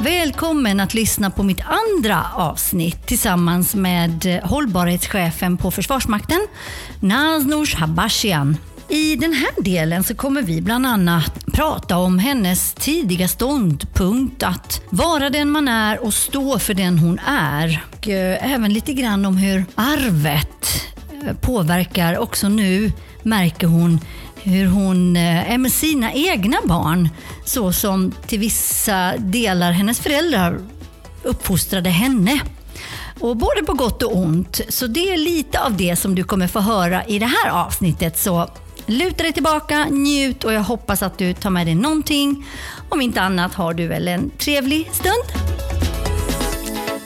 Välkommen att lyssna på mitt andra avsnitt tillsammans med eh, hållbarhetschefen på Försvarsmakten, Naznors Habashian. I den här delen så kommer vi bland annat prata om hennes tidiga ståndpunkt att vara den man är och stå för den hon är. Och eh, även lite grann om hur arvet eh, påverkar också nu, märker hon, hur hon eh, är med sina egna barn. Så som till vissa delar hennes föräldrar uppfostrade henne. Och både på gott och ont. Så det är lite av det som du kommer få höra i det här avsnittet. Så luta dig tillbaka, njut och jag hoppas att du tar med dig någonting. Om inte annat har du väl en trevlig stund?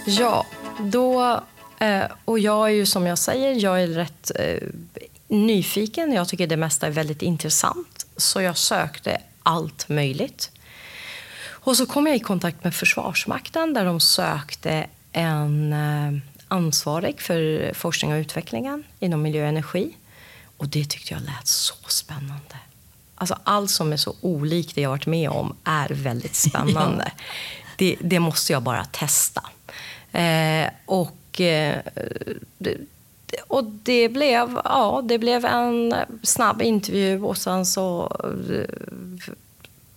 Ja, då... Eh, och jag är ju som jag säger, jag är rätt eh, nyfiken. Jag tycker det mesta är väldigt intressant. Så jag sökte allt möjligt. Och så kom jag i kontakt med Försvarsmakten där de sökte en eh, ansvarig för forskning och utvecklingen inom miljö och energi. Och det tyckte jag lät så spännande. Alltså allt som är så olikt det jag varit med om är väldigt spännande. Ja. Det, det, måste jag bara testa. Eh, och eh, och det blev, ja, det blev en snabb intervju och sen så eh,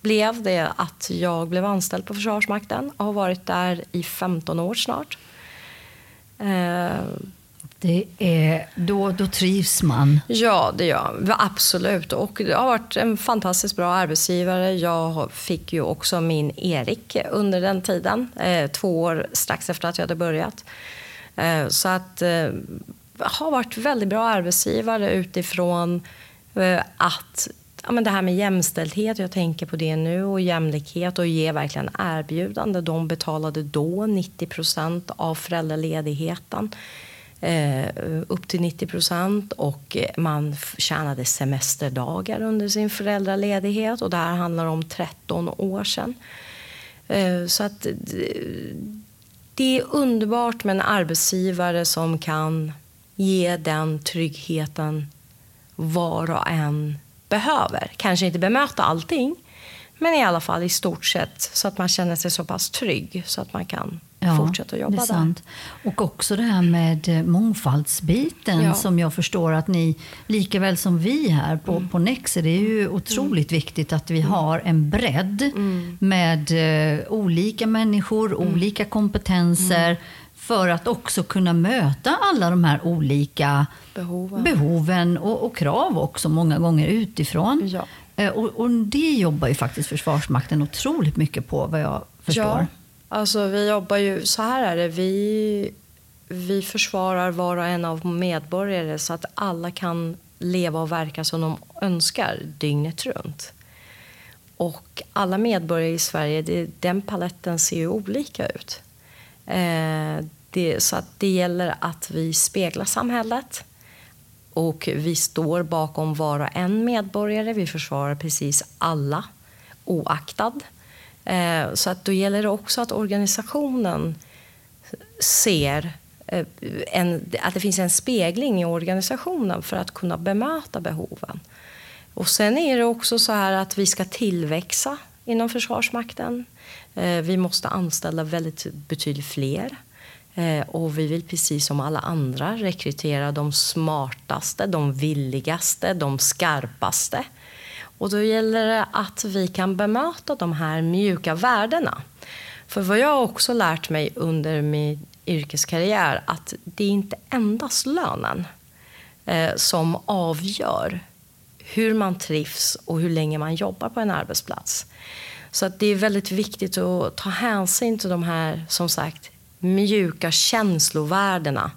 blev det att jag blev anställd på Försvarsmakten och har varit där i 15 år snart. Eh, det är, då, då trivs man? Ja, det gör jag. Absolut. Och det har varit en fantastiskt bra arbetsgivare. Jag fick ju också min Erik under den tiden. Eh, två år strax efter att jag hade börjat. Så att har varit väldigt bra arbetsgivare utifrån eh, att ja, men det här med jämställdhet, jag tänker på det nu, och jämlikhet och ge verkligen erbjudande. De betalade då 90 procent av föräldraledigheten. Eh, upp till 90 procent och man tjänade semesterdagar under sin föräldraledighet och det här handlar om 13 år sedan. Eh, så att det är underbart med en arbetsgivare som kan ge den tryggheten var och en behöver. Kanske inte bemöta allting, men i alla fall i stort sett så att man känner sig så pass trygg så att man kan ja, fortsätta jobba det är sant. där. Och också det här med eh, mångfaldsbiten ja. som jag förstår att ni, lika väl som vi här på, mm. på Nexer, det är ju otroligt mm. viktigt att vi mm. har en bredd mm. med uh, olika människor, mm. olika kompetenser mm för att också kunna möta alla de här olika behoven, behoven och, och, krav också många gånger utifrån. Ja. Eh, och, och, det jobbar ju faktiskt Försvarsmakten otroligt mycket på vad jag förstår. Ja, alltså vi jobbar ju, så här är det, vi, vi försvarar var och en av medborgare så att alla kan leva och verka som de önskar dygnet runt. Och alla medborgare i Sverige, det, den paletten ser ju olika ut. Eh, det, så att det gäller att vi speglar samhället. Och vi står bakom var och en medborgare. Vi försvarar precis alla, oaktad. Eh, så att då gäller det också att organisationen ser eh, en, att det finns en spegling i organisationen för att kunna bemöta behoven. Och sen är det också så här att vi ska tillväxa inom Försvarsmakten. Eh, vi måste anställa väldigt betydligt fler. Eh, och vi vill precis som alla andra rekrytera de smartaste, de villigaste, de skarpaste. Och då gäller det att vi kan bemöta de här mjuka värdena. För vad jag också lärt mig under min yrkeskarriär att det är inte endast lönen eh, som avgör hur man trivs och hur länge man jobbar på en arbetsplats. Så att det är väldigt viktigt att ta hänsyn till de här, som sagt, mjuka känslovärdena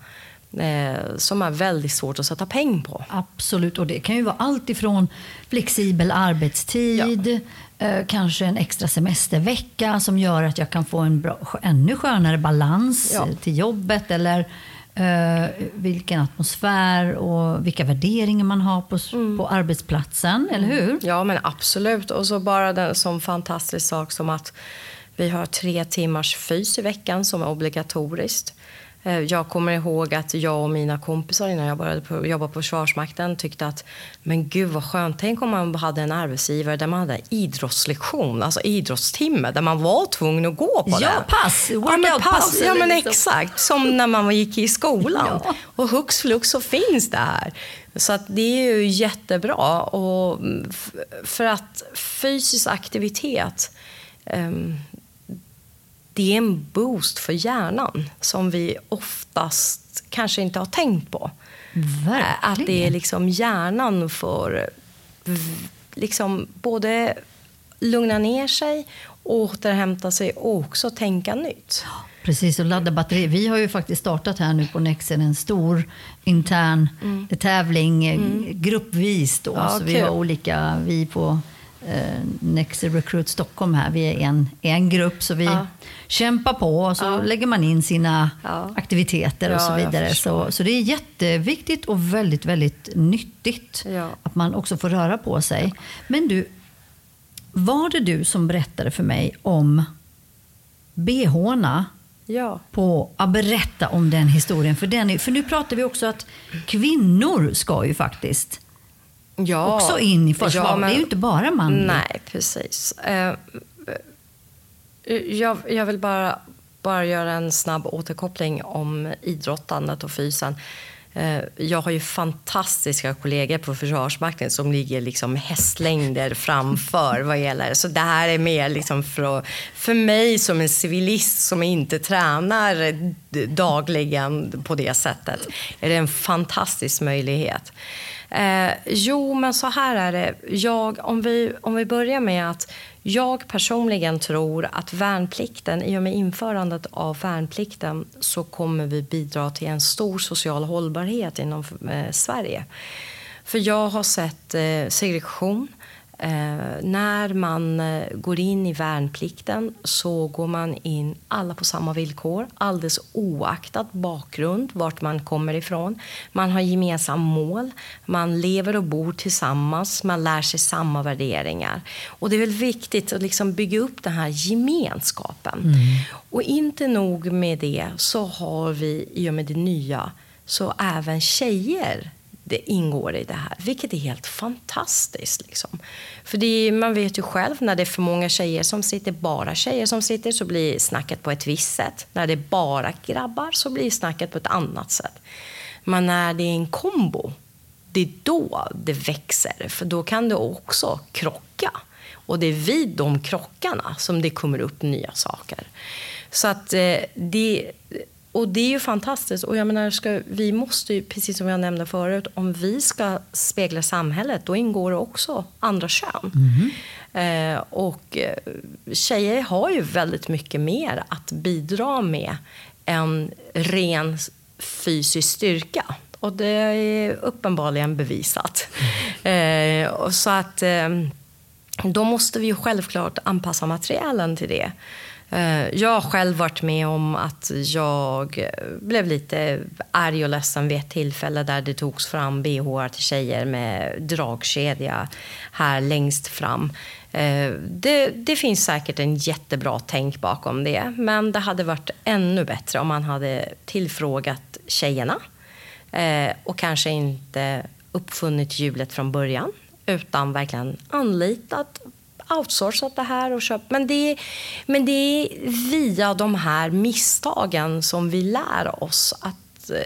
eh, som är väldigt svårt att sätta peng på. Absolut, och det kan ju vara allt ifrån flexibel arbetstid, ja. eh, kanske en extra semestervecka som gör att jag kan få en bra, ännu skönare balans ja. till jobbet eller vilken atmosfär och vilka värderingar man har på, mm. på arbetsplatsen, eller hur? Ja, men absolut. Och så bara en sån fantastisk sak som att vi har tre timmars fys i veckan som är obligatoriskt. Eh, jag kommer ihåg att jag och mina kompisar innan jag började jobba på Försvarsmakten tyckte att men gud vad skönt, tänk om man hade en arbetsgivare där man hade idrottslektion, alltså idrottstimme, där man var tvungen att gå på ja, den. Pass, ja, men pass. Ja, men liksom. exakt. Som när man gick i skolan. Ja. Och hux flux så finns det här. Så att det är ju jättebra. Och för att fysisk aktivitet um, det är en boost för hjärnan som vi oftast kanske inte har tänkt på. Verkligen. Att det är liksom hjärnan får liksom både lugna ner sig, återhämta sig och också tänka nytt. Precis, och ladda batterier. Vi har ju faktiskt startat här nu på Nexen en stor intern mm. tävling mm. gruppvis. Då. Ja, så vi har olika, vi på eh, Nexer Recruit Stockholm här, vi är en, en grupp så vi ja. kämpar på och så ja. lägger man in sina ja. aktiviteter och så vidare. Så, så det är jätteviktigt och väldigt, väldigt nyttigt att man också får röra på sig. Men du, var det du som berättade för mig om bhna Ja. På att berätta om den historien. För, den för nu pratar vi också att kvinnor ska ju faktiskt ja. också in i försvaret. Ja, men, det är ju inte bara manligt. Nej, precis. Uh, jag, jag, vill bara, bara göra en snabb återkoppling om idrottandet och fysen. Eh, jag har ju fantastiska kollegor på Försvarsmakten som ligger liksom hästlängder framför vad gäller. Så det här är mer liksom för, för mig som en civilist som inte tränar dagligen på det sättet. Är det en fantastisk möjlighet. Eh, jo, men så här är det. Jag, om, vi, om vi börjar med att jag personligen tror att värnplikten, i och med införandet av värnplikten så kommer vi bidra till en stor social hållbarhet inom eh, Sverige. För jag har sett eh, segregation, Eh, när man eh, går in i värnplikten så går man in alla på samma villkor, alldeles oaktat bakgrund, vart man kommer ifrån. Man har gemensamma mål, man lever och bor tillsammans, man lär sig samma värderingar. Och det är väl viktigt att liksom bygga upp den här gemenskapen. Mm. Och inte nog med det så har vi i och med det nya så även tjejer det ingår i det här, vilket är helt fantastiskt. Liksom. För är, man vet ju själv, när det är för många tjejer som sitter, bara tjejer som sitter, så blir snacket på ett visst sätt. När det är bara grabbar så blir snacket på ett annat sätt. Men när det är en kombo, det är då det växer, för då kan det också krocka. Och det är vid de krockarna som det kommer upp nya saker. Så att eh, det och det är ju fantastiskt. Och jag menar, ska, vi måste ju, precis som jag nämnde förut, om vi ska spegla samhället, då ingår det också andra kön. Mm. Eh, och eh, tjejer har ju väldigt mycket mer att bidra med än ren fysisk styrka. Och det är uppenbarligen bevisat. Mm. Eh, så att eh, då måste vi ju självklart anpassa materialen till det. Eh, jag har själv varit med om att jag eh, blev lite arg och ledsen vid ett tillfälle där det togs fram bh till tjejer med dragkedja här längst fram. Eh, det, det, finns säkert en jättebra tänk bakom det, men det hade varit ännu bättre om man hade tillfrågat tjejerna och kanske inte uppfunnit hjulet från början utan verkligen anlitat outsourcat det här och köpt. Men det, men det är via de här misstagen som vi lär oss att eh,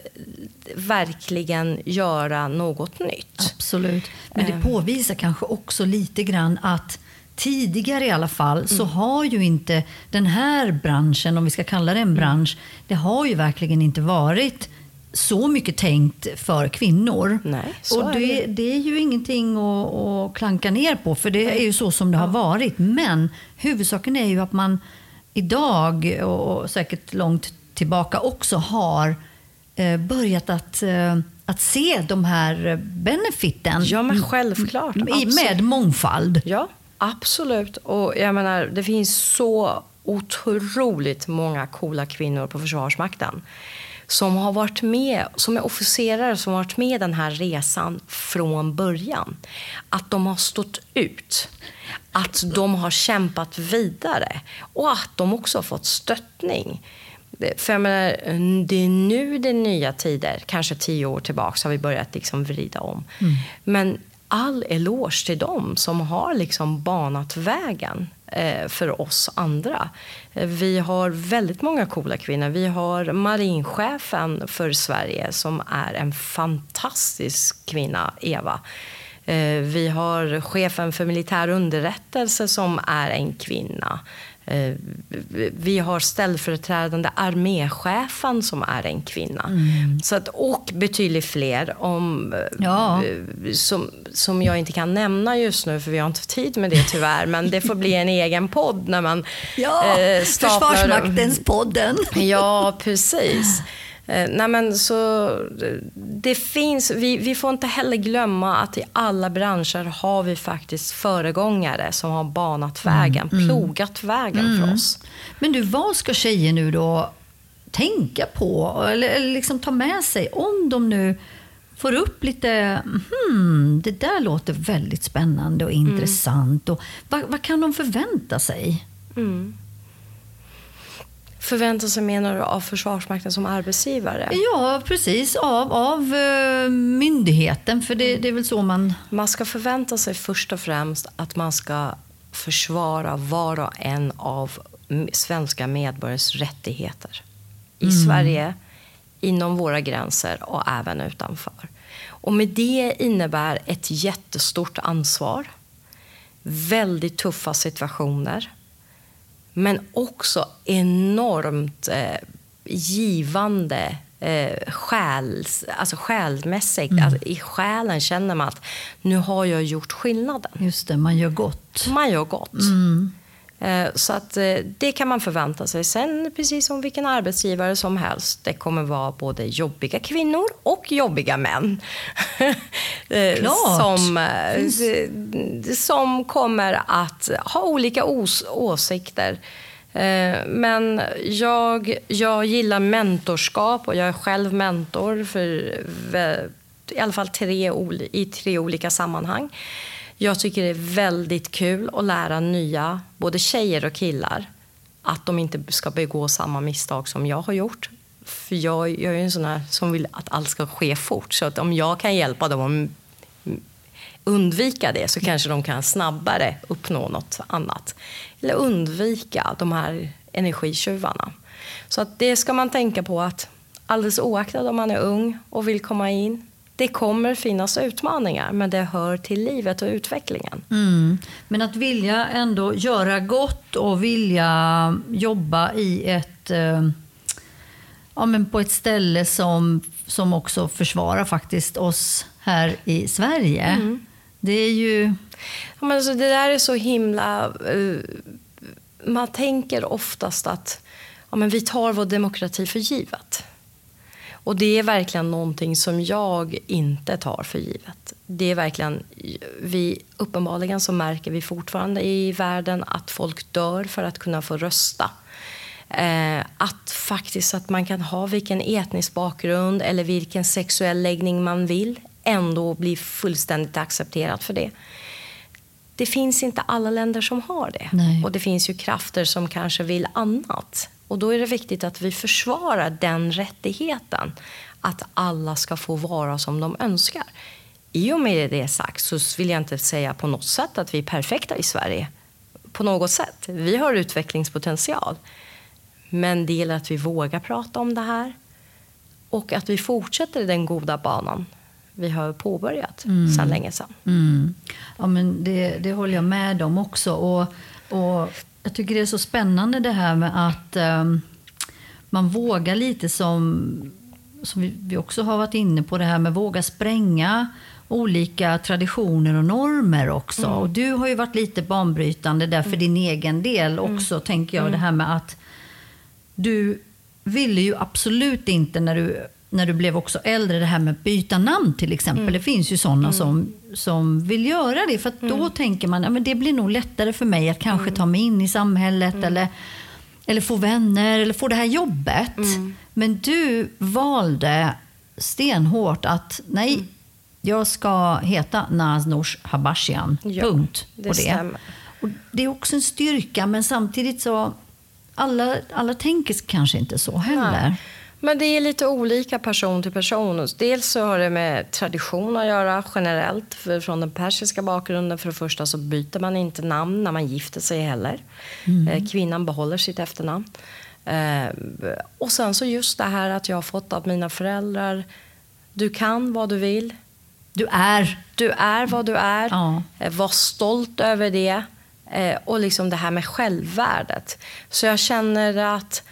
verkligen göra något nytt. Absolut. Men det eh. påvisar kanske också lite grann att tidigare i alla fall så mm. har ju inte den här branschen, om vi ska kalla det en bransch, det har ju verkligen inte varit så mycket tänkt för kvinnor. Nej, och det, är det. är ju ingenting att, att, klanka ner på, för det är ju så som det har varit. Men huvudsaken är ju att man idag, och säkert långt tillbaka också, har eh, börjat att, eh, att se de här benefiten. Ja, men självklart. Med, med mångfald. Ja, absolut. Och jag menar, det finns så otroligt många coola kvinnor på Försvarsmakten som har varit med, som är officerare som har varit med den här resan från början. Att de har stått ut. Att de har kämpat vidare och att de också har fått stöttning. För jag menar, det är nu det är nya tider. Kanske tio år tillbaka har vi börjat liksom vrida om. Mm. Men all eloge till dem som har liksom banat vägen Eh, för oss andra. Eh, vi har väldigt många coola kvinnor. Vi har marinchefen för Sverige som är en fantastisk kvinna, Eva. Eh, vi har chefen för militär underrättelse som är en kvinna. Eh, vi har ställföreträdande arméchefen som är en kvinna. Mm. Så att, och betydligt fler om, Ja. eh, som, som jag inte kan nämna just nu för vi har inte tid med det tyvärr. Men det får bli en egen podd när man Ja, eh, staplar- Försvarsmaktens podden. Ja, precis. Eh, nej men så, det finns, vi, vi får inte heller glömma att i alla branscher har vi faktiskt föregångare som har banat vägen, plogat vägen för oss. Men du, vad ska tjejer nu då tänka på eller, eller liksom ta med sig om de nu får upp lite, hmm, det där låter väldigt spännande och intressant. Och vad, vad kan de förvänta sig? Förvänta sig menar du av Försvarsmakten som arbetsgivare? Ja, precis. Av, av eh, myndigheten, för det, det är väl så man... Man ska förvänta sig först och främst att man ska försvara var och en av svenska medborgares rättigheter. I Sverige, inom våra gränser och även utanför. Och med det innebär ett jättestort ansvar. Väldigt tuffa situationer. Men också enormt eh, givande eh, själs, alltså själmässigt. Alltså, I själen känner man att nu har jag gjort skillnaden. Just det, man gör gott. Man gör gott. Eh, Så att eh, det kan man förvänta sig. Sen precis som vilken arbetsgivare som helst. Det kommer vara både jobbiga kvinnor och jobbiga män. Eh, Klart. Som, eh, som kommer att ha olika os- åsikter. Eh, Men jag, jag gillar mentorskap och jag är själv mentor för i alla fall tre, i tre olika sammanhang. Jag tycker det är väldigt kul att lära nya, både tjejer och killar, att de inte ska begå samma misstag som jag har gjort. För jag, jag är en sån här som vill att allt ska ske fort. Så att om jag kan hjälpa dem att undvika det så kanske de kan snabbare uppnå något annat. Eller undvika de här energitjuvarna. Så att det ska man tänka på att alldeles oaktat om man är ung och vill komma in det kommer finnas utmaningar, men det hör till livet och utvecklingen. Mm. Men att vilja ändå göra gott och vilja jobba i ett, eh, ja, men på ett ställe som, som också försvarar faktiskt oss här i Sverige. Det är ju... Ja, men alltså, det där är så himla... eh, man tänker oftast att ja, men vi tar vår demokrati för givet. Och det är verkligen någonting som jag inte tar för givet. Det är verkligen, vi, uppenbarligen så märker vi fortfarande i världen att folk dör för att kunna få rösta. Eh, att faktiskt att man kan ha vilken etnisk bakgrund eller vilken sexuell läggning man vill ändå bli fullständigt accepterad för det. Det finns inte alla länder som har det. Nej. Och det finns ju krafter som kanske vill annat. Och då är det viktigt att vi försvarar den rättigheten. Att alla ska få vara som de önskar. I och med det sagt så vill jag inte säga på något sätt att vi är perfekta i Sverige. På något sätt. Vi har utvecklingspotential. Men det gäller att vi vågar prata om det här. Och att vi fortsätter den goda banan vi har påbörjat sedan länge sedan. Mm. Ja, men det, det håller jag med om också. Och, och jag tycker det är så spännande det här med att ehm, man vågar lite som, som vi, vi också har varit inne på, det här med våga spränga olika traditioner och normer också. Och du har ju varit lite banbrytande där för din egen del också, tänker jag. Det här med att du ville ju absolut inte när du, när du blev också äldre, det här med att byta namn till exempel. Det finns ju sådana som, som vill göra det. För att då tänker man att det blir nog lättare för mig att kanske ta mig in i samhället eller, eller få vänner eller få det här jobbet. Men du valde stenhårt att nej, jag ska heta Naznors Habashian. Ja, Punkt det på det. stämmer. Och det är också en styrka, men samtidigt så alla, alla tänker kanske inte så heller. Nej. Men det är lite olika person till person. Dels så har det med tradition att göra generellt. För från den persiska bakgrunden, för det första så byter man inte namn när man gifter sig heller. Mm. Kvinnan behåller sitt efternamn. Eh, och sen så just det här att jag har fått av mina föräldrar. Du kan vad du vill. Du är. Du är vad du är. Ja. Eh, var stolt över det. Och liksom det här med självvärdet. Så jag känner att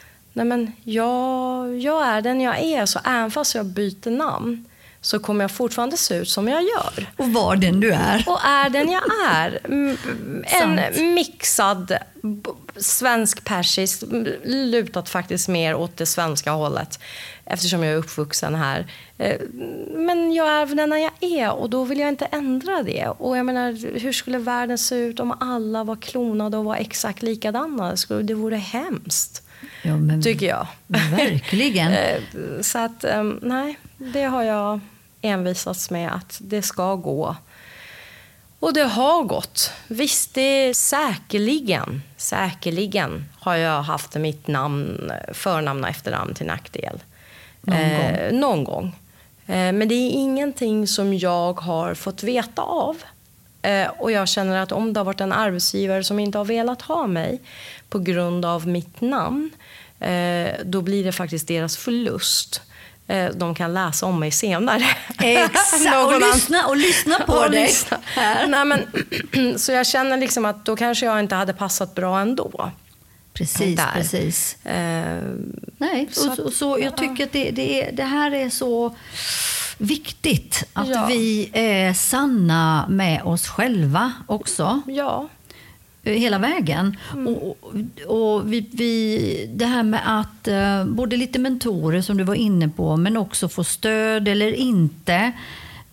nej men jag, jag är den jag är. Så även fast jag byter namn så kommer jag fortfarande se ut som jag gör. Och var den du är. Och är den jag är. En mixad svensk-persisk, lutat faktiskt mer åt det svenska hållet eftersom jag är uppvuxen här. Eh, men jag är den jag är och då vill jag inte ändra det. Och jag menar, hur skulle världen se ut om alla var klonade och var exakt likadana? Det vore hemskt. Ja, men, tycker jag. Verkligen. Eh, så att, ehm, nej, det har jag envisats med att det ska gå. Och det har gått. Visst, det säkerligen, säkerligen har jag haft mitt namn, förnamn och efternamn till nackdel. Någon eh, gång. Någon gång. Eh, men det är ingenting som jag har fått veta av. Eh, och jag känner att om det har varit en arbetsgivare som inte har velat ha mig på grund av mitt namn, eh, då blir det faktiskt deras förlust. Eh, de kan läsa om mig senare. Exakt, och, lyssna, och lyssna på och dig. Lyssna. Nej, men, så jag känner liksom att då kanske jag inte hade passat bra ändå. Precis, Där. precis. Eh, Nej, så, och, och, så, jag tycker att det, det, är, det här är så viktigt att ja. vi är sanna med oss själva också. Ja. Eh, hela vägen. Mm. Och, och vi, vi, det här med att uh, både lite mentorer som du var inne på, men också få stöd eller inte.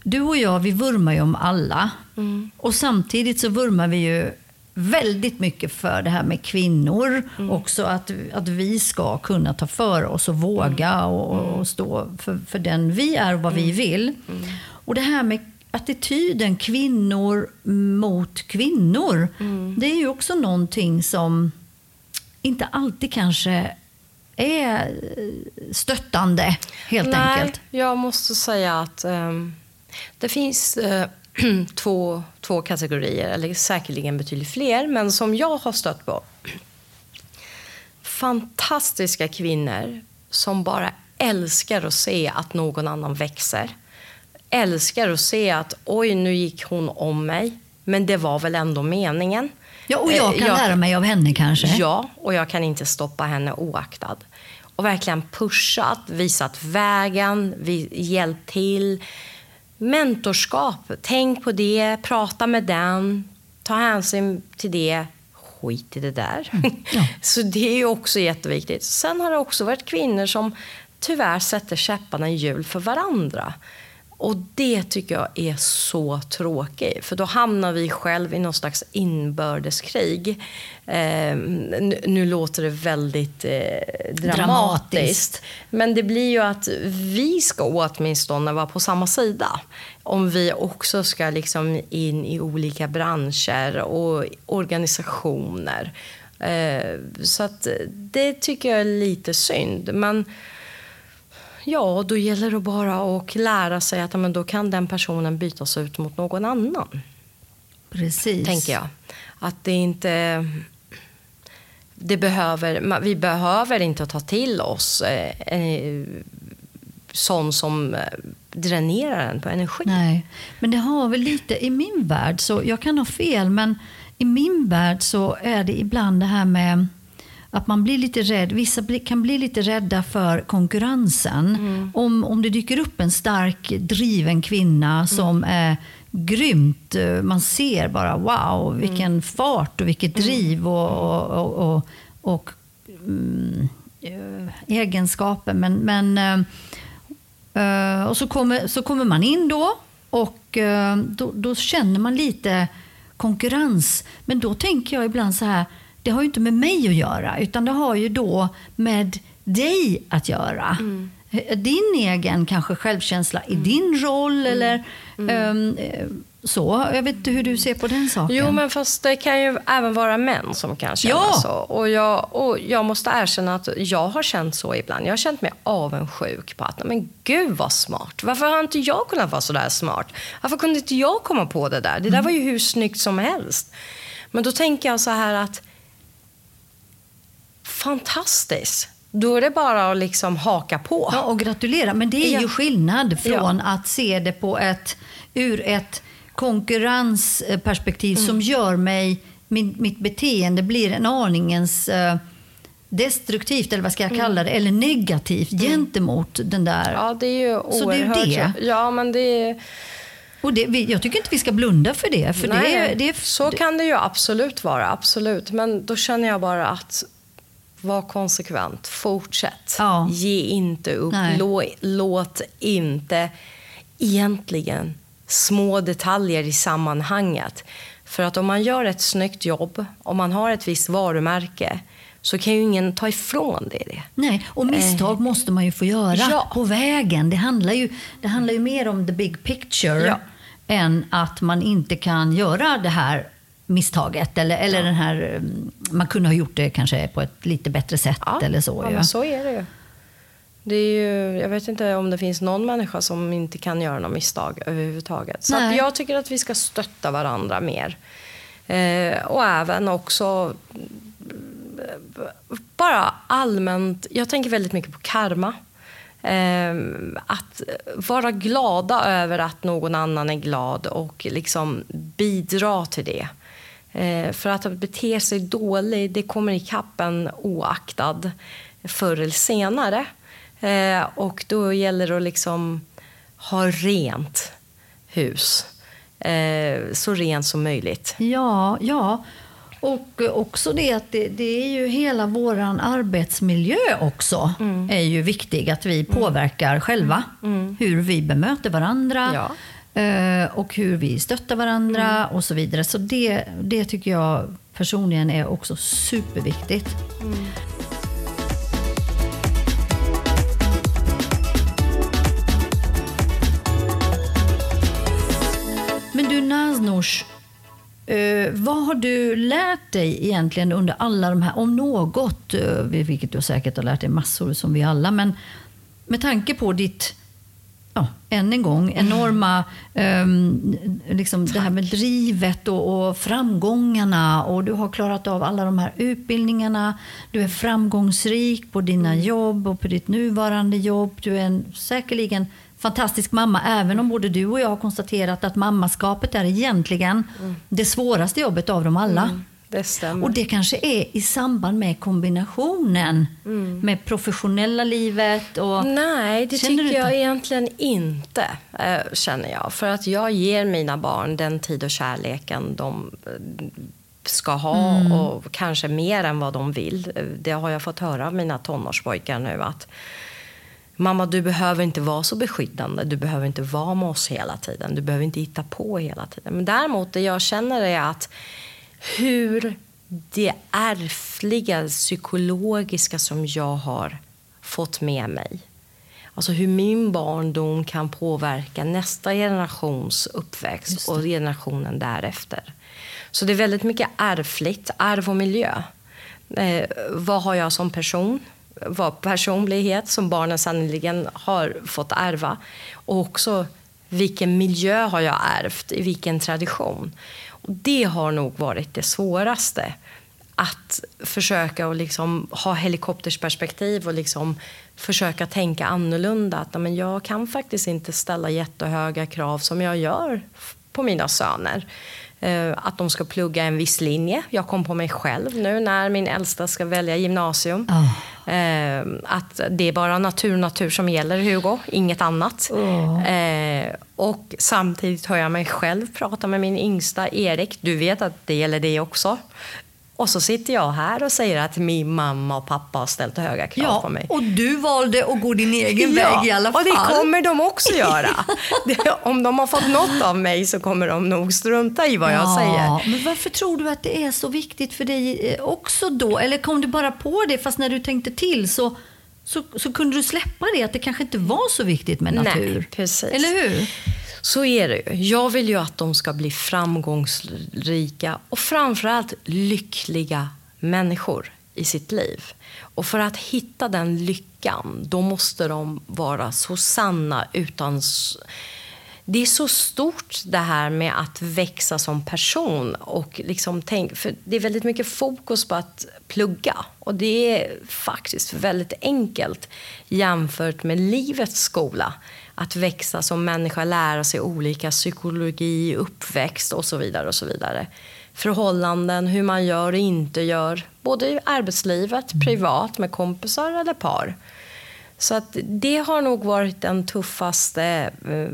Du och jag, vi vurmar ju om alla. Mm. Och samtidigt så vurmar vi ju väldigt mycket för det här med kvinnor. Mm. Också att, att vi ska kunna ta för oss och våga mm. och, och, mm. stå för, för den vi är och vad vi mm. vill. Och det här med attityden kvinnor mot kvinnor, mm. det är ju också någonting som inte alltid kanske är stöttande, helt Nej, enkelt. Jag måste säga att um, det finns uh, två, två kategorier, eller säkerligen betydligt fler, men som jag har stött på. Fantastiska kvinnor som bara älskar att se att någon annan växer älskar att se att oj, nu gick hon om mig. Men det var väl ändå meningen. Ja, och jag kan eh, jag, lära mig av henne kanske. Ja, och jag kan inte stoppa henne oaktad. Och verkligen pushat, visat vägen, hjälpt till. Mentorskap, tänk på det, prata med den, ta hänsyn till det. Skit i det där. Mm, ja. Så det är ju också jätteviktigt. Sen har det också varit kvinnor som tyvärr sätter käpparna i hjul för varandra. Och det tycker jag är så tråkigt. För då hamnar vi själv i någon slags inbördeskrig. Eh, nu, nu, låter det väldigt eh, dramatiskt, dramatiskt. Men det blir ju att vi ska åtminstone vara på samma sida. Om vi också ska liksom in i olika branscher och organisationer. Eh, så att det tycker jag är lite synd. Men Ja, då gäller det bara att lära sig att men då kan den personen bytas ut mot någon annan. Precis. Tänker jag. Att det inte... Det behöver, vi behöver inte ta till oss eh, eh, sånt som eh, dränerar en på energi. Nej, men det har väl lite i min värld, så jag kan ha fel, men i min värld så är det ibland det här med att man blir lite rädd. Vissa kan bli lite rädda för konkurrensen. Mm. Om, om det dyker upp en stark, driven kvinna mm. som är grymt. Eh, man ser bara wow, vilken mm. fart och vilket mm. driv och, och, och, och mm, eh, egenskaper. Men, men, uh, och så kommer, så kommer man in då och uh, då, då känner man lite konkurrens. Men då tänker jag ibland så här, det har ju inte med mig att göra, utan det har ju då med dig att göra. Mm. Din egen kanske självkänsla i mm. din roll. Mm. Eller, um, så. Jag vet inte hur du ser på den saken. Jo, men fast det kan ju även vara män som kan känna Ja. så. Och jag, och jag måste erkänna att jag har känt så ibland. Jag har känt mig avundsjuk på att, men gud vad smart. Varför har inte jag kunnat vara så där smart? Varför kunde inte jag komma på det där? Det där var ju hur snyggt som helst. Men då tänker jag så här att, fantastiskt. Då är det bara att liksom haka på. Ja, och gratulera. Men det är Ja. ju skillnad från Ja. att se det på ett, ur ett konkurrensperspektiv Mm. som gör mig, min, mitt beteende blir en aningens eh, destruktivt, eller vad ska jag kalla det, eller negativt gentemot den där. Mm. Ja, det är ju Så det är oerhört. det. Ja, men det är... Och det, jag tycker inte vi ska blunda för det. För Nej, det, är- det är, så kan det ju absolut vara. absolut. Men då känner jag bara att var konsekvent. Fortsätt. Ja. Ge inte upp. Lå, låt inte egentligen små detaljer i sammanhanget. För att om man gör ett snyggt jobb, om man har ett visst varumärke så kan ju ingen ta ifrån det. det. Nej, och misstag måste man ju få göra Eh. Ja. på vägen. Det handlar, ju, det handlar ju mer om the big picture Ja. än att man inte kan göra det här misstaget. Eller, eller den här, mm, man kunde ha gjort det kanske på ett lite bättre sätt eller så. Ja, men så är det ju. Det är ju. Jag vet inte om det finns någon människa som inte kan göra något misstag överhuvudtaget. Så jag tycker att vi ska stötta varandra mer. Eh, och även också eh, bara allmänt, jag tänker väldigt mycket på karma. Eh, att vara glada över att någon annan är glad och liksom bidra till det. Eh, för att bete sig dåligt, det kommer ikapp en oaktad förr eller senare. Eh, och då gäller det att liksom ha rent hus. Eh, så rent som möjligt. Ja, ja. Och också det att det, det är ju hela våran arbetsmiljö också Mm. är ju viktig. Att vi påverkar själva hur vi bemöter varandra. Ja. Eh, Och hur vi stöttar varandra Mm. och så vidare. Så det, det tycker jag personligen är också superviktigt. Men du Naznors, eh, vad har du lärt dig egentligen under alla de här, om något, eh, vilket du säkert har lärt dig massor som vi alla, men med tanke på ditt, ja, än en gång, enorma, ehm, liksom det här med drivet och, och framgångarna. Och du har klarat av alla de här utbildningarna, du är framgångsrik på dina jobb och på ditt nuvarande jobb, du är en säkerligen fantastisk mamma, även om både du och jag har konstaterat att mammaskapet är egentligen det svåraste jobbet av dem alla. Det stämmer. Och det kanske är i samband med kombinationen med professionella livet och... Nej, det Känner tycker jag egentligen inte, eh, känner jag. För att jag ger mina barn den tid och kärleken de eh, ska ha Mm. och kanske mer än vad de vill. Det har jag fått höra av mina tonårspojkar nu att Mamma, du behöver inte vara så beskyddande. Du behöver inte vara med oss hela tiden. Du behöver inte hitta på hela tiden. Men däremot, det jag känner är att hur det ärftliga, psykologiska som jag har fått med mig. Alltså hur min barndom kan påverka nästa generations uppväxt och generationen därefter. Så det är väldigt mycket ärftligt, arv och miljö. Eh, vad har jag som person? Vad personlighet som barnen sannoliken har fått ärva. Och också vilken miljö har jag ärvt, i vilken tradition. Och det har nog varit det svåraste. Att försöka och liksom ha helikoptersperspektiv och liksom försöka tänka annorlunda. Att men jag kan faktiskt inte ställa jättehöga krav som jag gör på mina söner. Eh, Att de ska plugga en viss linje. Jag kom på mig själv nu när min äldsta ska välja gymnasium. Eh, Att det är bara natur, natur som gäller, Hugo. Inget annat. Eh, Och samtidigt hör jag mig själv prata med min yngsta Erik. Du vet att det gäller det också. Och så sitter jag här och säger att min mamma och pappa har ställt höga krav Ja, på mig. och du valde att gå din egen väg i alla fall. och det kommer de också göra. Om de har fått något av mig så kommer de nog strunta i vad jag säger. Men varför tror du att det är så viktigt för dig eh, också då? Eller kom du bara på det fast när du tänkte till så, så, så kunde du släppa det? Att det kanske inte var så viktigt med Nej, natur? precis. Eller hur? Så är det ju. Jag vill ju att de ska bli framgångsrika och framförallt lyckliga människor i sitt liv. Och för att hitta den lyckan, då måste de vara så sanna utan det är så stort det här med att växa som person. Och liksom tänk, för det är väldigt mycket fokus på att plugga. Och det är faktiskt väldigt enkelt jämfört med livets skola. Att växa som människa, lära sig olika psykologi, uppväxt och så vidare. och så vidare. Förhållanden, hur man gör och inte gör. Både i arbetslivet, privat, med kompisar eller par. Så att det har nog varit den tuffaste eh,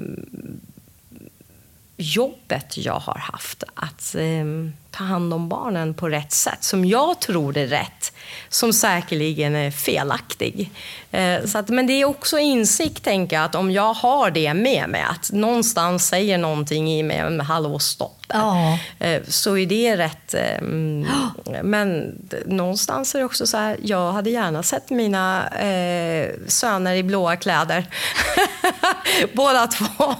jobbet jag har haft. Att eh, ta hand om barnen på rätt sätt, som jag tror är rätt, som säkerligen är felaktig. Eh, så att, men det är också insikt, tänker jag, att om jag har det med mig, att någonstans säger någonting i mig, hallå stopp Ja. Eh, så är det rätt. Ehm, men någonstans är det också så här, jag hade gärna sett mina eh, söner i blåa kläder. Båda två.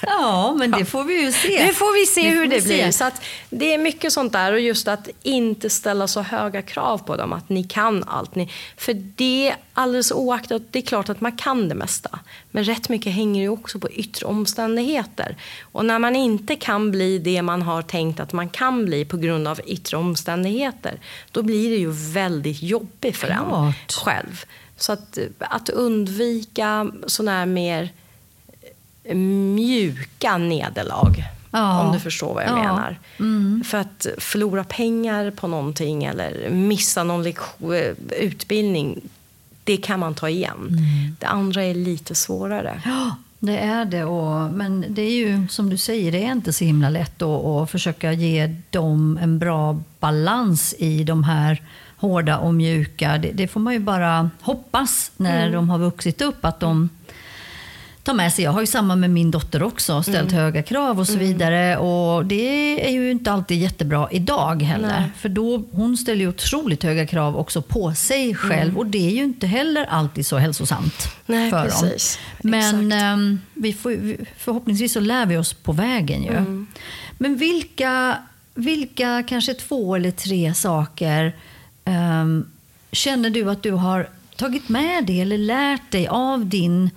ja, men det får vi ju se. Det får vi se hur det blir. Så att det är mycket sånt där och just att inte ställa så höga krav på dem, att ni kan allt. Ni, för det, alldeles oaktat, det är klart att man kan det mesta. Men rätt mycket hänger ju också på yttre omständigheter. Och när man inte kan bli det man har tänkt att man kan bli på grund av yttre omständigheter, då blir det ju väldigt jobbigt för en själv. Så att, att undvika sådana här mer mjuka nederlag. Om du förstår vad jag ja. menar. Mm. För att förlora pengar på någonting eller missa någon utbildning, det kan man ta igen. Mm. Det andra är lite svårare. Ja, det är det. Och, men det är ju som du säger, det är inte så himla lätt att, att försöka ge dem en bra balans i de här hårda och mjuka. Det, det får man ju bara hoppas när mm. de har vuxit upp, att de ta med sig. Jag har ju samma med min dotter också, ställt mm. höga krav och så mm. vidare. Och Det är ju inte alltid jättebra idag heller. Nej. För då, hon ställer ju otroligt höga krav också på sig själv mm. och det är ju inte heller alltid så hälsosamt Nej, för precis. dem. Men um, vi får, förhoppningsvis så lär vi oss på vägen ju. Mm. Men vilka, vilka kanske två eller tre saker um, känner du att du har tagit med dig eller lärt dig av din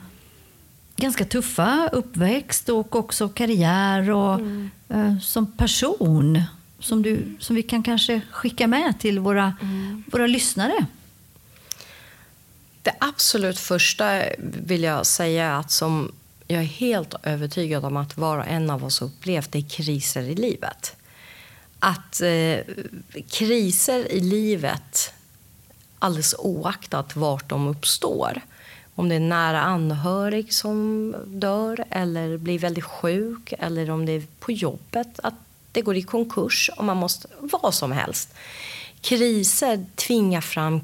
ganska tuffa uppväxt och också karriär och mm. eh, som person som, du, som vi kan kanske skicka med till våra, mm. våra lyssnare? Det absolut första vill jag säga att som jag är helt övertygad om att var och en av oss upplevt, det är kriser i livet. Att eh, kriser i livet, alldeles oaktat vart de uppstår, om det är nära anhörig som dör eller blir väldigt sjuk eller om det är på jobbet, att det går i konkurs och man måste, vad som helst. Kriser tvingar fram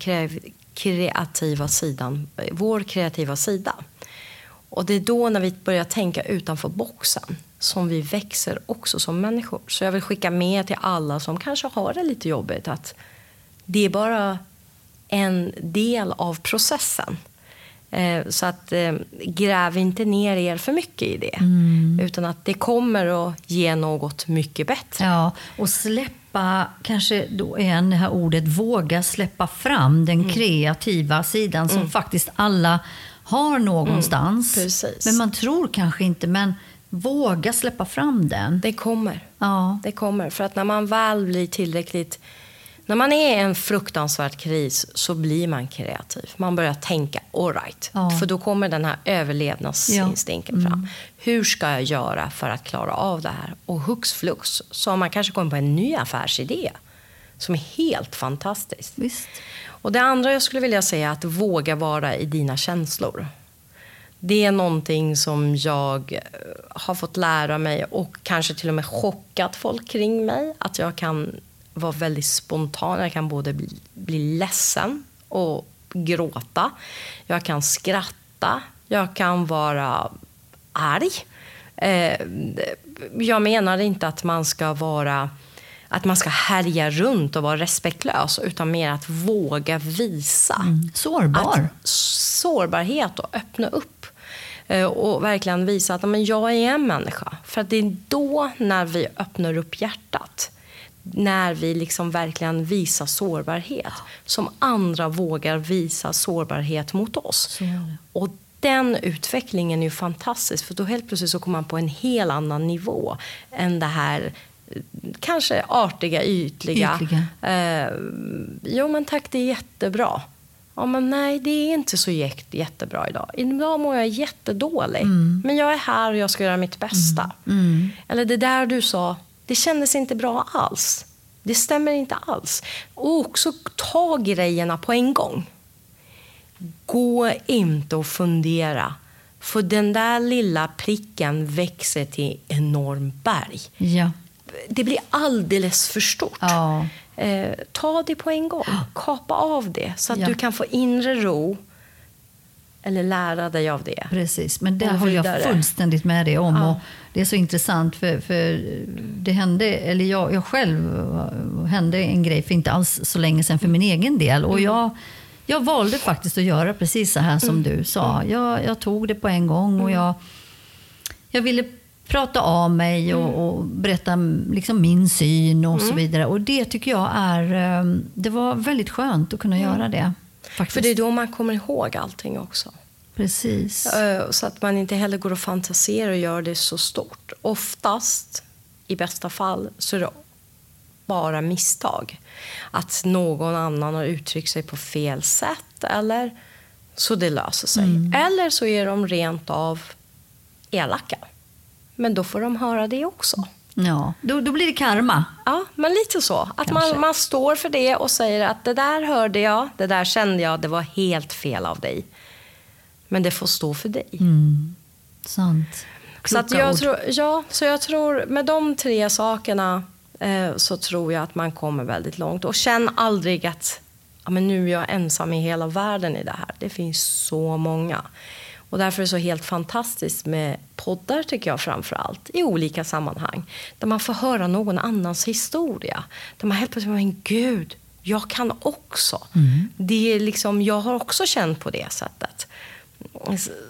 kreativa sidan, vår kreativa sida. Och det är då när vi börjar tänka utanför boxen som vi växer också som människor. Så jag vill skicka med till alla som kanske har det lite jobbigt att det är bara en del av processen. Eh, så att eh, gräv inte ner er för mycket i det. Mm. Utan att det kommer att ge något mycket bättre. Ja, och släppa, kanske då igen det här ordet, våga släppa fram den mm. kreativa sidan som mm. faktiskt alla har någonstans. Mm, men man tror kanske inte, men våga släppa fram den. Det kommer. Ja. Det kommer. För att när man väl blir tillräckligt när man är i en fruktansvärd kris så blir man kreativ. Man börjar tänka, alright. Ja. För då kommer den här överlevnadsinstinkten ja. mm. fram. Hur ska jag göra för att klara av det här? Och hux flux så har man kanske kommit på en ny affärsidé som är helt fantastisk. Visst. Och det andra jag skulle vilja säga är att våga vara i dina känslor. Det är någonting som jag eh, har fått lära mig och kanske till och med chockat folk kring mig. Att jag kan vara väldigt spontan. Jag kan både bli, bli ledsen och gråta. Jag kan skratta. Jag kan vara arg. Eh, jag menar inte att man ska vara att man ska härja runt och vara respektlös utan mer att våga visa. Mm. Sårbar. Att, sårbarhet och öppna upp. Eh, och verkligen visa att men jag är en människa. För att det är då när vi öppnar upp hjärtat när vi liksom verkligen visar sårbarhet som andra vågar visa sårbarhet mot oss. Och den utvecklingen är ju fantastisk för då helt plötsligt så kommer man på en helt annan nivå än det här eh, kanske artiga, ytliga. Ytliga. Eh, jo men tack, det är jättebra. Ja, men nej, det är inte så jätte, jättebra idag. Idag mår jag jättedåligt. Mm. Men jag är här och jag ska göra mitt bästa. Eller det där du sa, det kändes inte bra alls. Det stämmer inte alls. Och också ta grejerna på en gång. Gå inte och fundera. För den där lilla pricken växer till enorm berg. Ja. Det blir alldeles för stort. Ja. Eh, ta det på en gång. Kapa av det så att Ja. du kan få inre ro. Eller lära dig av det. Precis, men det Och håller jag fullständigt med dig om. Ja. Och det är så intressant för, för det hände, eller jag, jag själv hände en grej för inte alls så länge sedan för min egen del. Mm. Och jag, jag valde faktiskt att göra precis så här som du sa. Jag, jag tog det på en gång Mm. och jag, jag ville prata av mig och, Mm. och berätta liksom min syn och så vidare. Och det tycker jag är, eh, det var väldigt skönt att kunna göra det. Faktiskt. Mm. För det är då man kommer ihåg allting också. Precis. Eh, Så att man inte heller går och fantiserar och gör det så stort. Oftast, i bästa fall, så är det bara misstag. Att någon annan har uttryckt sig på fel sätt eller så det löser sig. Eller så är de rent av elaka. Men då får de höra det också. Ja, då, då blir det karma. Ja, men lite så. Att Kanske. man, man står för det och säger att det där hörde jag, det där kände jag, det var helt fel av dig. Men det får stå för dig. Sant. Så, att Kloka jag ord. tror, ja, så jag tror med de tre sakerna eh, så tror jag att man kommer väldigt långt. Och känn aldrig att ja, men nu är jag ensam i hela världen i det här. Det finns så många. Och därför är det så helt fantastiskt med poddar tycker jag framför allt. I olika sammanhang. Där man får höra någon annans historia. Där man helt plötsligt, men gud, jag kan också. Mm. Det är liksom, jag har också känt på det sättet.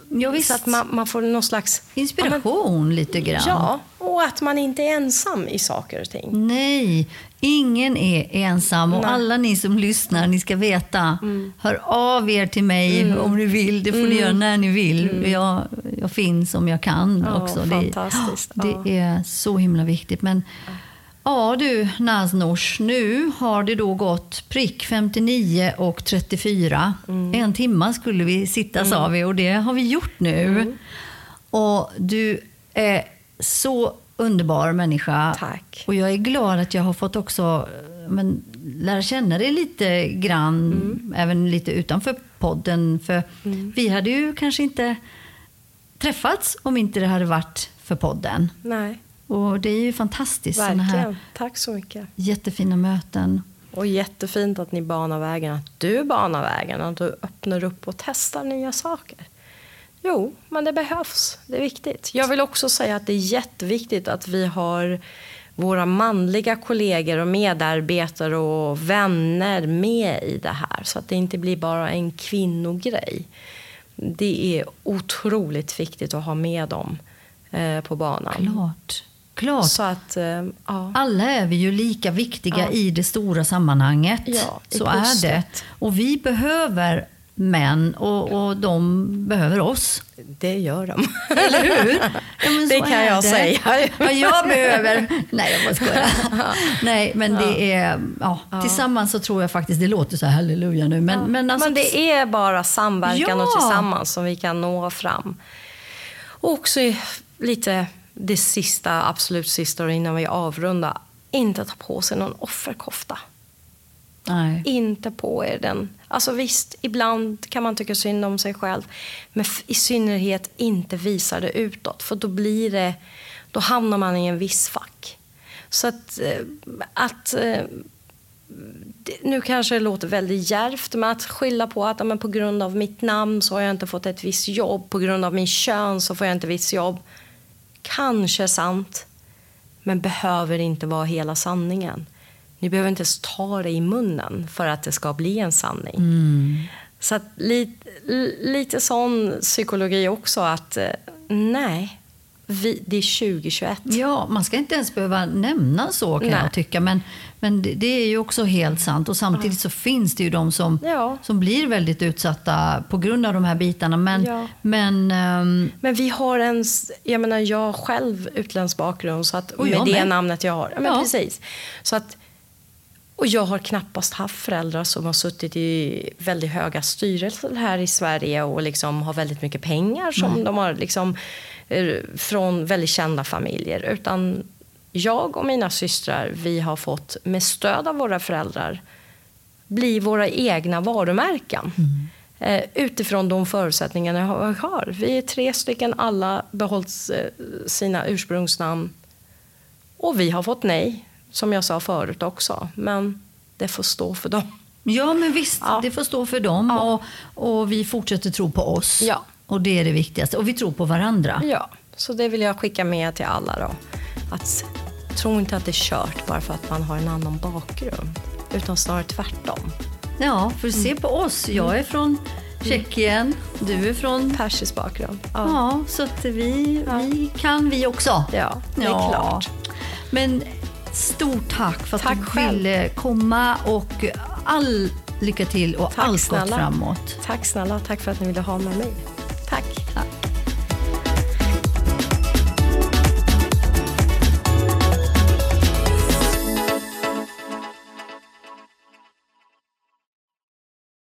Ja, visst. Så att man, man får någon slags... Ja, men- Inspiration lite grann. Ja, och att man inte är ensam i saker och ting. Nej, ingen är ensam. Och Nej. Mm. alla ni som lyssnar, ni ska veta. Hör av er till mig om ni vill. Det får ni göra när ni vill. Jag, jag finns om jag kan Mm. Ja, också. fantastiskt. Det, det är så himla viktigt. Men ja du Naznors, nu har det då gått prick 59 och 34. Mm. En timma skulle vi sitta sa vi och det har vi gjort nu. Mm. Och du är så underbar människa. Tack. Och jag är glad att jag har fått också eh, men, lära känna dig lite grann, Mm. även lite utanför podden. För vi hade ju kanske inte träffats om inte det hade varit för podden. Nej, Och det är ju fantastiskt, sådana här verkligen. Tack så mycket. jättefina möten. Och jättefint att ni banar vägen, att du banar vägen, att du öppnar upp och testar nya saker. Jo, men det behövs. Det är viktigt. Jag vill också säga att det är jätteviktigt att vi har våra manliga kollegor och medarbetare och vänner med i det här. Så att det inte blir bara en kvinnogrej. Det är otroligt viktigt att ha med dem eh, på banan. Klart. Klart. Så att, eh, ja. Alla är vi ju lika viktiga Ja. i det stora sammanhanget. Ja, så är det. Och vi behöver män och, och de behöver oss. Det gör de. Eller hur? Ja, Det kan jag det. säga. Vad jag behöver... Nej, jag bara skojar. Nej, men det är... Ja, Tillsammans så tror jag faktiskt... Det låter så här halleluja nu, men, men alltså... Men det är bara samverkan och Ja. tillsammans som vi kan nå fram. Och också lite det sista, absolut sista innan vi avrundar. Inte ta på sig någon offerkofta. Nej. Inte på er den. Alltså visst, ibland kan man tycka synd om sig själv. Men i synnerhet inte visa det utåt. För då blir det, då hamnar man i en viss fack. Så att, eh, att eh, nu kanske det låter väldigt djärvt, men att skylla på att men på grund av mitt namn så har jag inte fått ett visst jobb. På grund av min kön så får jag inte ett visst jobb. Kanske sant, men behöver inte vara hela sanningen. Ni behöver inte ens ta det i munnen för att det ska bli en sanning. Så att lite, lite sån psykologi också att eh, nej, vi, det är 2021. Ja, man ska inte ens behöva nämna så kan Nej. jag tycka. Men, men det, det är ju också helt sant. Och samtidigt så finns det ju de som, Ja. som blir väldigt utsatta på grund av de här bitarna. Men, Ja. men ehm, Men vi har en, jag menar jag själv utländsk bakgrund så att Och med det med. namnet jag har. Men Ja. precis. Så att, och jag har knappast haft föräldrar som har suttit i väldigt höga styrelser här i Sverige och liksom har väldigt mycket pengar som de har liksom, eh, från väldigt kända familjer. Utan jag och mina systrar, vi har fått med stöd av våra föräldrar bli våra egna varumärken. Eh, utifrån de förutsättningarna vi har. Vi är tre stycken, alla behållit eh, sina ursprungsnamn. Och vi har fått nej, som jag sa förut också. Men det får stå för dem. ja, men visst, Ja. det får stå för dem. Ja. Och, och vi fortsätter tro på oss. Ja. Och det är det viktigaste. Och vi tror på varandra. Ja, så det vill jag skicka med till alla då. Att tro inte att det är kört bara för att man har en annan bakgrund. Utan snarare tvärtom. Ja, för Mm. se på oss. Jag är från Tjeckien, du är från... Persisk bakgrund. Ja, så att vi, vi kan vi också. Ja, det är Ja. klart. Men stort tack för att Tack du själv. ville komma och all lycka till och Tack allt gott snälla. framåt. Tack snälla, tack för att ni ville ha med mig. Tack.